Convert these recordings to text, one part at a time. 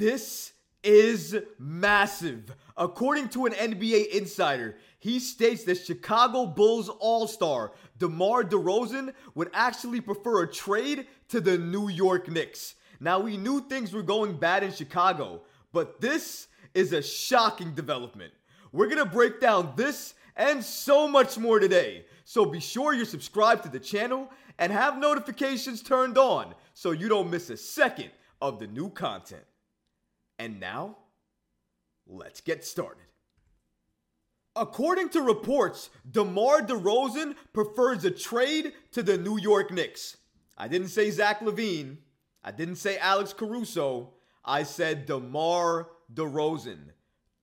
This is massive. According to an NBA insider, he states that Chicago Bulls All Star DeMar DeRozan would actually prefer a trade to the New York Knicks. Now, we knew things were going bad in Chicago, but this is a shocking development. We're gonna break down this and so much more today. So be sure you're subscribed to the channel and have notifications turned on so you don't miss a second of the new content. And now, let's get started. According to reports, DeMar DeRozan prefers a trade to the New York Knicks. I didn't say Zach LaVine. I didn't say Alex Caruso. I said DeMar DeRozan.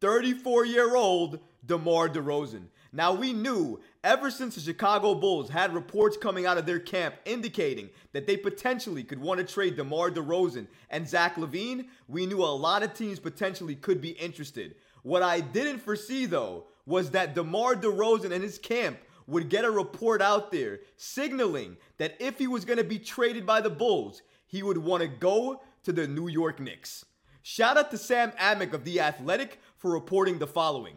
34 year old DeMar DeRozan. Now, we knew ever since the Chicago Bulls had reports coming out of their camp indicating that they potentially could want to trade DeMar DeRozan and Zach LaVine, we knew a lot of teams potentially could be interested. What I didn't foresee, though, was that DeMar DeRozan and his camp would get a report out there signaling that if he was going to be traded by the Bulls, he would want to go to the New York Knicks. Shout out to Sam Amick of The Athletic for reporting the following.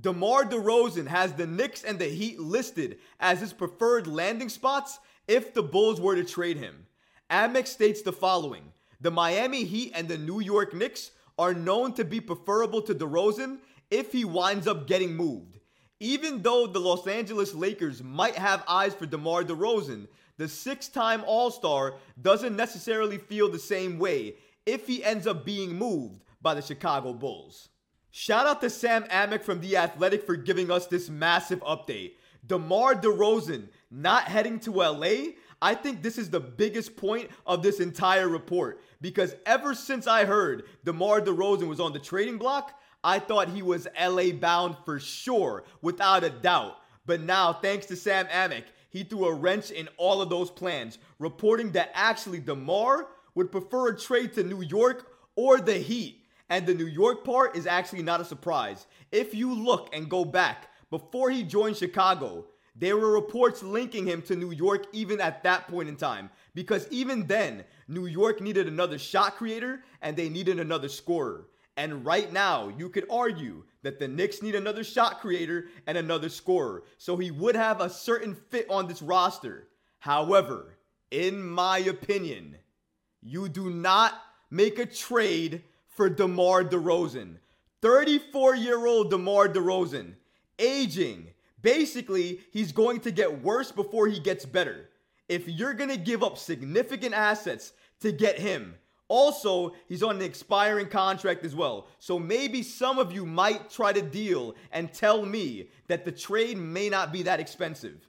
DeMar DeRozan has the Knicks and the Heat listed as his preferred landing spots if the Bulls were to trade him. Amick states the following The Miami Heat and the New York Knicks are known to be preferable to DeRozan if he winds up getting moved. Even though the Los Angeles Lakers might have eyes for DeMar DeRozan, the six time All Star doesn't necessarily feel the same way if he ends up being moved by the Chicago Bulls. Shout out to Sam Amick from The Athletic for giving us this massive update. DeMar DeRozan not heading to LA, I think this is the biggest point of this entire report because ever since I heard DeMar DeRozan was on the trading block, I thought he was LA bound for sure, without a doubt. But now, thanks to Sam Amick, he threw a wrench in all of those plans, reporting that actually DeMar would prefer a trade to New York or the Heat. And the New York part is actually not a surprise. If you look and go back, before he joined Chicago, there were reports linking him to New York even at that point in time. Because even then, New York needed another shot creator and they needed another scorer. And right now, you could argue that the Knicks need another shot creator and another scorer. So he would have a certain fit on this roster. However, in my opinion, you do not make a trade for DeMar DeRozan. 34 year old DeMar DeRozan, aging. Basically, he's going to get worse before he gets better. If you're going to give up significant assets to get him, also, he's on an expiring contract as well. So maybe some of you might try to deal and tell me that the trade may not be that expensive.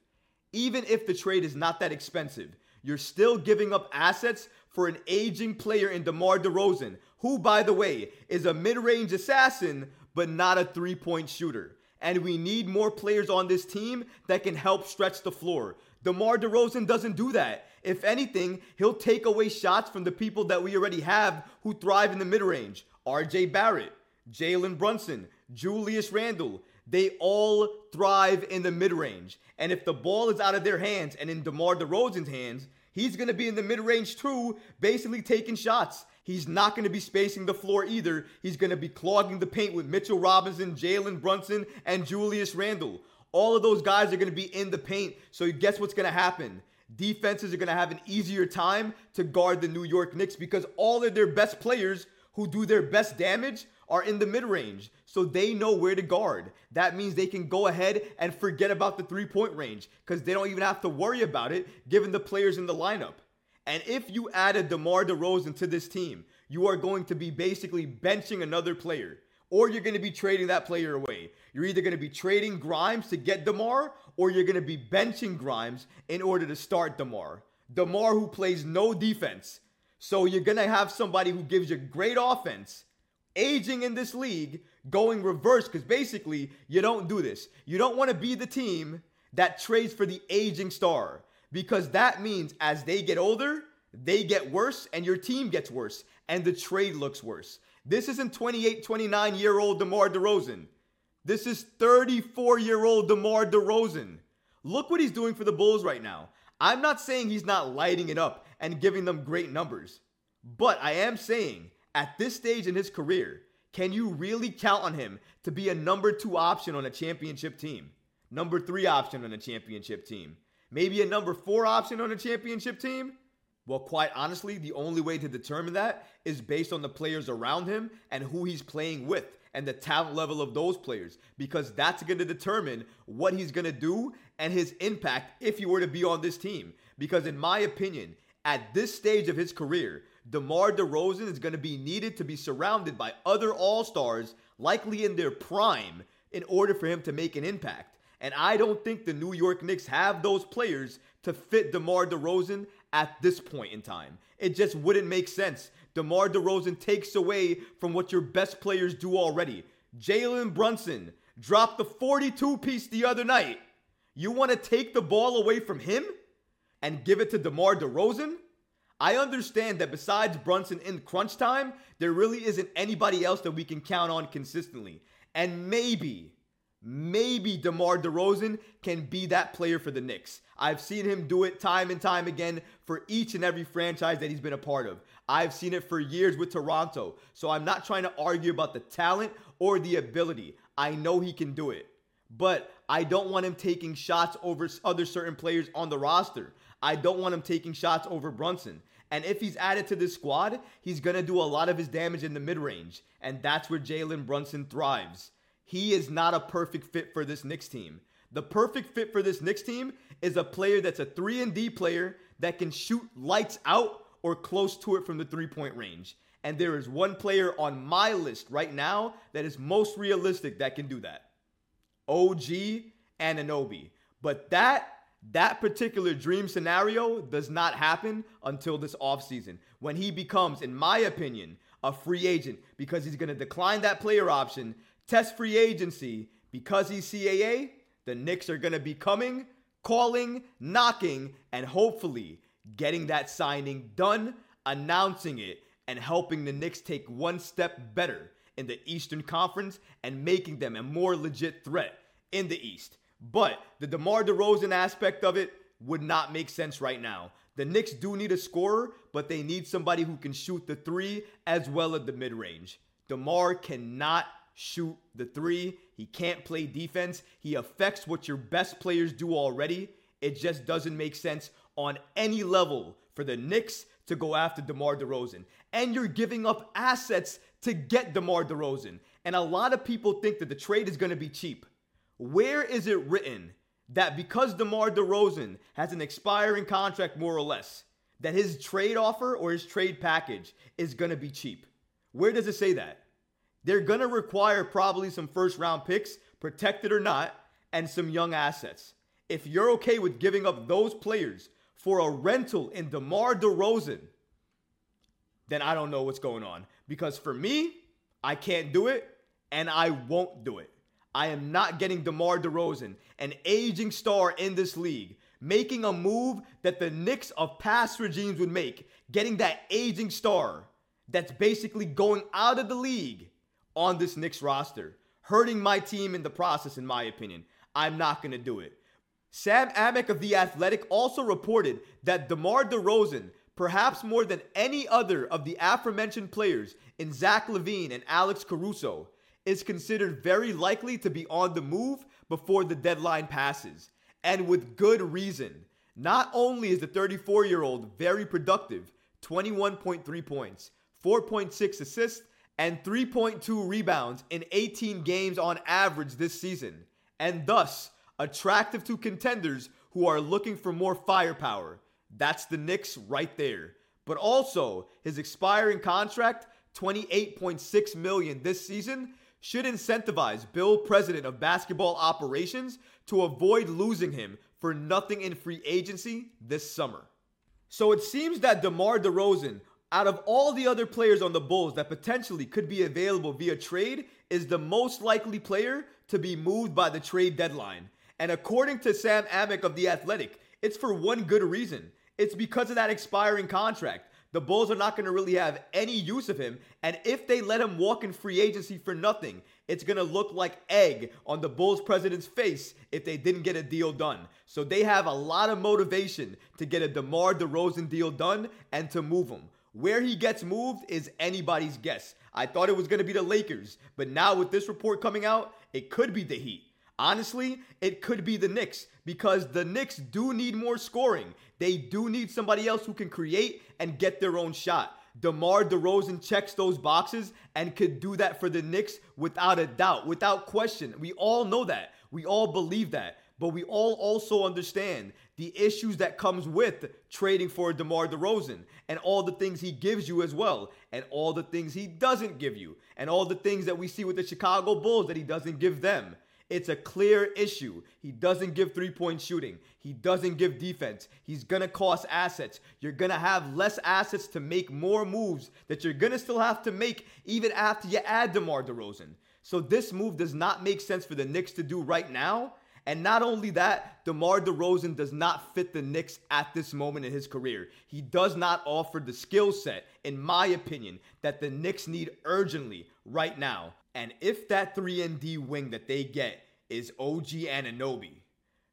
Even if the trade is not that expensive, you're still giving up assets for an aging player in DeMar DeRozan, who, by the way, is a mid range assassin, but not a three point shooter. And we need more players on this team that can help stretch the floor. DeMar DeRozan doesn't do that. If anything, he'll take away shots from the people that we already have who thrive in the mid range. RJ Barrett, Jalen Brunson, Julius Randle. They all thrive in the mid range. And if the ball is out of their hands and in DeMar DeRozan's hands, he's going to be in the mid range too, basically taking shots. He's not going to be spacing the floor either. He's going to be clogging the paint with Mitchell Robinson, Jalen Brunson, and Julius Randle. All of those guys are going to be in the paint. So guess what's going to happen? defenses are going to have an easier time to guard the New York Knicks because all of their best players who do their best damage are in the mid range. So they know where to guard. That means they can go ahead and forget about the three point range because they don't even have to worry about it given the players in the lineup. And if you added DeMar DeRozan to this team, you are going to be basically benching another player or you're going to be trading that player away. You're either going to be trading Grimes to get DeMar or you're going to be benching Grimes in order to start DeMar. DeMar who plays no defense. So you're going to have somebody who gives you great offense, aging in this league, going reverse because basically you don't do this. You don't want to be the team that trades for the aging star because that means as they get older, they get worse and your team gets worse and the trade looks worse. This isn't 28, 29 year old DeMar DeRozan. This is 34 year old DeMar DeRozan. Look what he's doing for the Bulls right now. I'm not saying he's not lighting it up and giving them great numbers, but I am saying At this stage in his career, can you really count on him to be a number two option on a championship team? Number three option on a championship team? Maybe a number four option on a championship team? Well, quite honestly, the only way to determine that is based on the players around him and who he's playing with and the talent level of those players because that's going to determine what he's going to do and his impact if he were to be on this team. Because, in my opinion, at this stage of his career, DeMar DeRozan is going to be needed to be surrounded by other All Stars, likely in their prime, in order for him to make an impact. And I don't think the New York Knicks have those players to fit DeMar DeRozan at this point in time. It just wouldn't make sense. DeMar DeRozan takes away from what your best players do already. Jalen Brunson dropped the 42 piece the other night. You want to take the ball away from him and give it to DeMar DeRozan? I understand that besides Brunson in crunch time, there really isn't anybody else that we can count on consistently. And maybe, maybe DeMar DeRozan can be that player for the Knicks. I've seen him do it time and time again for each and every franchise that he's been a part of. I've seen it for years with Toronto. So I'm not trying to argue about the talent or the ability. I know he can do it. But I don't want him taking shots over other certain players on the roster. I don't want him taking shots over Brunson. And if he's added to this squad, he's going to do a lot of his damage in the mid range. And that's where Jalen Brunson thrives. He is not a perfect fit for this Knicks team. The perfect fit for this Knicks team is a player that's a 3 and D player that can shoot lights out or close to it from the three-point range. And there is one player on my list right now that is most realistic that can do that. OG Anunoby. But that that particular dream scenario does not happen until this offseason when he becomes, in my opinion, a free agent because he's going to decline that player option, test free agency because he's CAA the Knicks are going to be coming, calling, knocking, and hopefully getting that signing done, announcing it, and helping the Knicks take one step better in the Eastern Conference and making them a more legit threat in the East. But the DeMar DeRozan aspect of it would not make sense right now. The Knicks do need a scorer, but they need somebody who can shoot the three as well as the mid range. DeMar cannot shoot the three. He can't play defense. He affects what your best players do already. It just doesn't make sense on any level for the Knicks to go after DeMar DeRozan. And you're giving up assets to get DeMar DeRozan. And a lot of people think that the trade is going to be cheap. Where is it written that because DeMar DeRozan has an expiring contract, more or less, that his trade offer or his trade package is going to be cheap? Where does it say that? They're going to require probably some first round picks, protected or not, and some young assets. If you're okay with giving up those players for a rental in DeMar DeRozan, then I don't know what's going on. Because for me, I can't do it and I won't do it. I am not getting DeMar DeRozan, an aging star in this league, making a move that the Knicks of past regimes would make, getting that aging star that's basically going out of the league on this Knicks roster, hurting my team in the process, in my opinion. I'm not going to do it. Sam Amick of The Athletic also reported that DeMar DeRozan, perhaps more than any other of the aforementioned players in Zach LaVine and Alex Caruso, is considered very likely to be on the move before the deadline passes. And with good reason. Not only is the 34 year old very productive 21.3 points, 4.6 assists, and 3.2 rebounds in 18 games on average this season, and thus attractive to contenders who are looking for more firepower. That's the Knicks right there. But also, his expiring contract, 28.6 million this season, should incentivize Bill President of Basketball Operations to avoid losing him for nothing in free agency this summer. So it seems that DeMar DeRozan out of all the other players on the Bulls that potentially could be available via trade, is the most likely player to be moved by the trade deadline. And according to Sam Amick of The Athletic, it's for one good reason. It's because of that expiring contract. The Bulls are not going to really have any use of him. And if they let him walk in free agency for nothing, it's going to look like egg on the Bulls president's face if they didn't get a deal done. So they have a lot of motivation to get a DeMar DeRozan deal done and to move him. Where he gets moved is anybody's guess. I thought it was going to be the Lakers, but now with this report coming out, it could be the Heat. Honestly, it could be the Knicks because the Knicks do need more scoring. They do need somebody else who can create and get their own shot. DeMar DeRozan checks those boxes and could do that for the Knicks without a doubt, without question. We all know that. We all believe that. But we all also understand the issues that comes with trading for DeMar DeRozan and all the things he gives you as well and all the things he doesn't give you and all the things that we see with the Chicago Bulls that he doesn't give them. It's a clear issue. He doesn't give three point shooting. He doesn't give defense. He's going to cost assets. You're going to have less assets to make more moves that you're going to still have to make even after you add DeMar DeRozan. So this move does not make sense for the Knicks to do right now. And not only that, DeMar DeRozan does not fit the Knicks at this moment in his career. He does not offer the skill set, in my opinion, that the Knicks need urgently right now. And if that 3 and D wing that they get is OG Anunoby,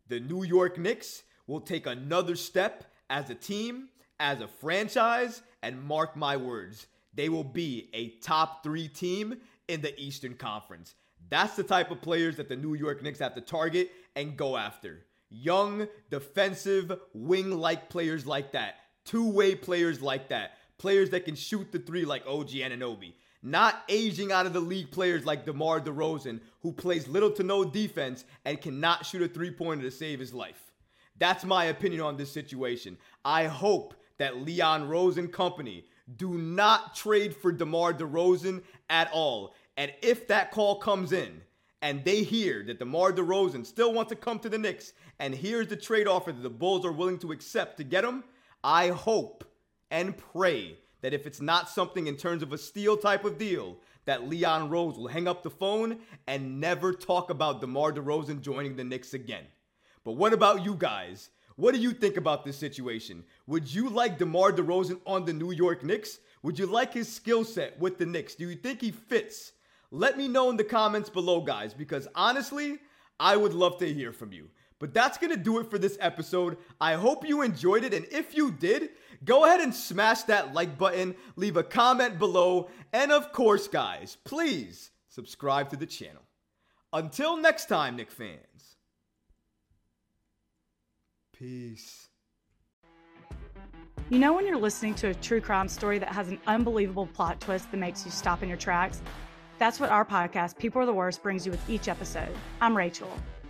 the New York Knicks will take another step as a team, as a franchise, and mark my words, they will be a top 3 team in the Eastern Conference. That's the type of players that the New York Knicks have to target and go after. Young, defensive, wing like players like that. Two way players like that. Players that can shoot the three like OG Anunoby. Not aging out of the league players like DeMar DeRozan, who plays little to no defense and cannot shoot a three pointer to save his life. That's my opinion on this situation. I hope that Leon Rose and company do not trade for DeMar DeRozan at all. And if that call comes in and they hear that DeMar DeRozan still wants to come to the Knicks and here's the trade offer that the Bulls are willing to accept to get him, I hope and pray that if it's not something in terms of a steal type of deal, that Leon Rose will hang up the phone and never talk about DeMar DeRozan joining the Knicks again. But what about you guys? What do you think about this situation? Would you like DeMar DeRozan on the New York Knicks? Would you like his skill set with the Knicks? Do you think he fits? Let me know in the comments below, guys, because honestly, I would love to hear from you. But that's going to do it for this episode. I hope you enjoyed it. And if you did, go ahead and smash that like button, leave a comment below, and of course, guys, please subscribe to the channel. Until next time, Knick fans. Peace. You know, when you're listening to a true crime story that has an unbelievable plot twist that makes you stop in your tracks? That's what our podcast, People Are the Worst, brings you with each episode. I'm Rachel.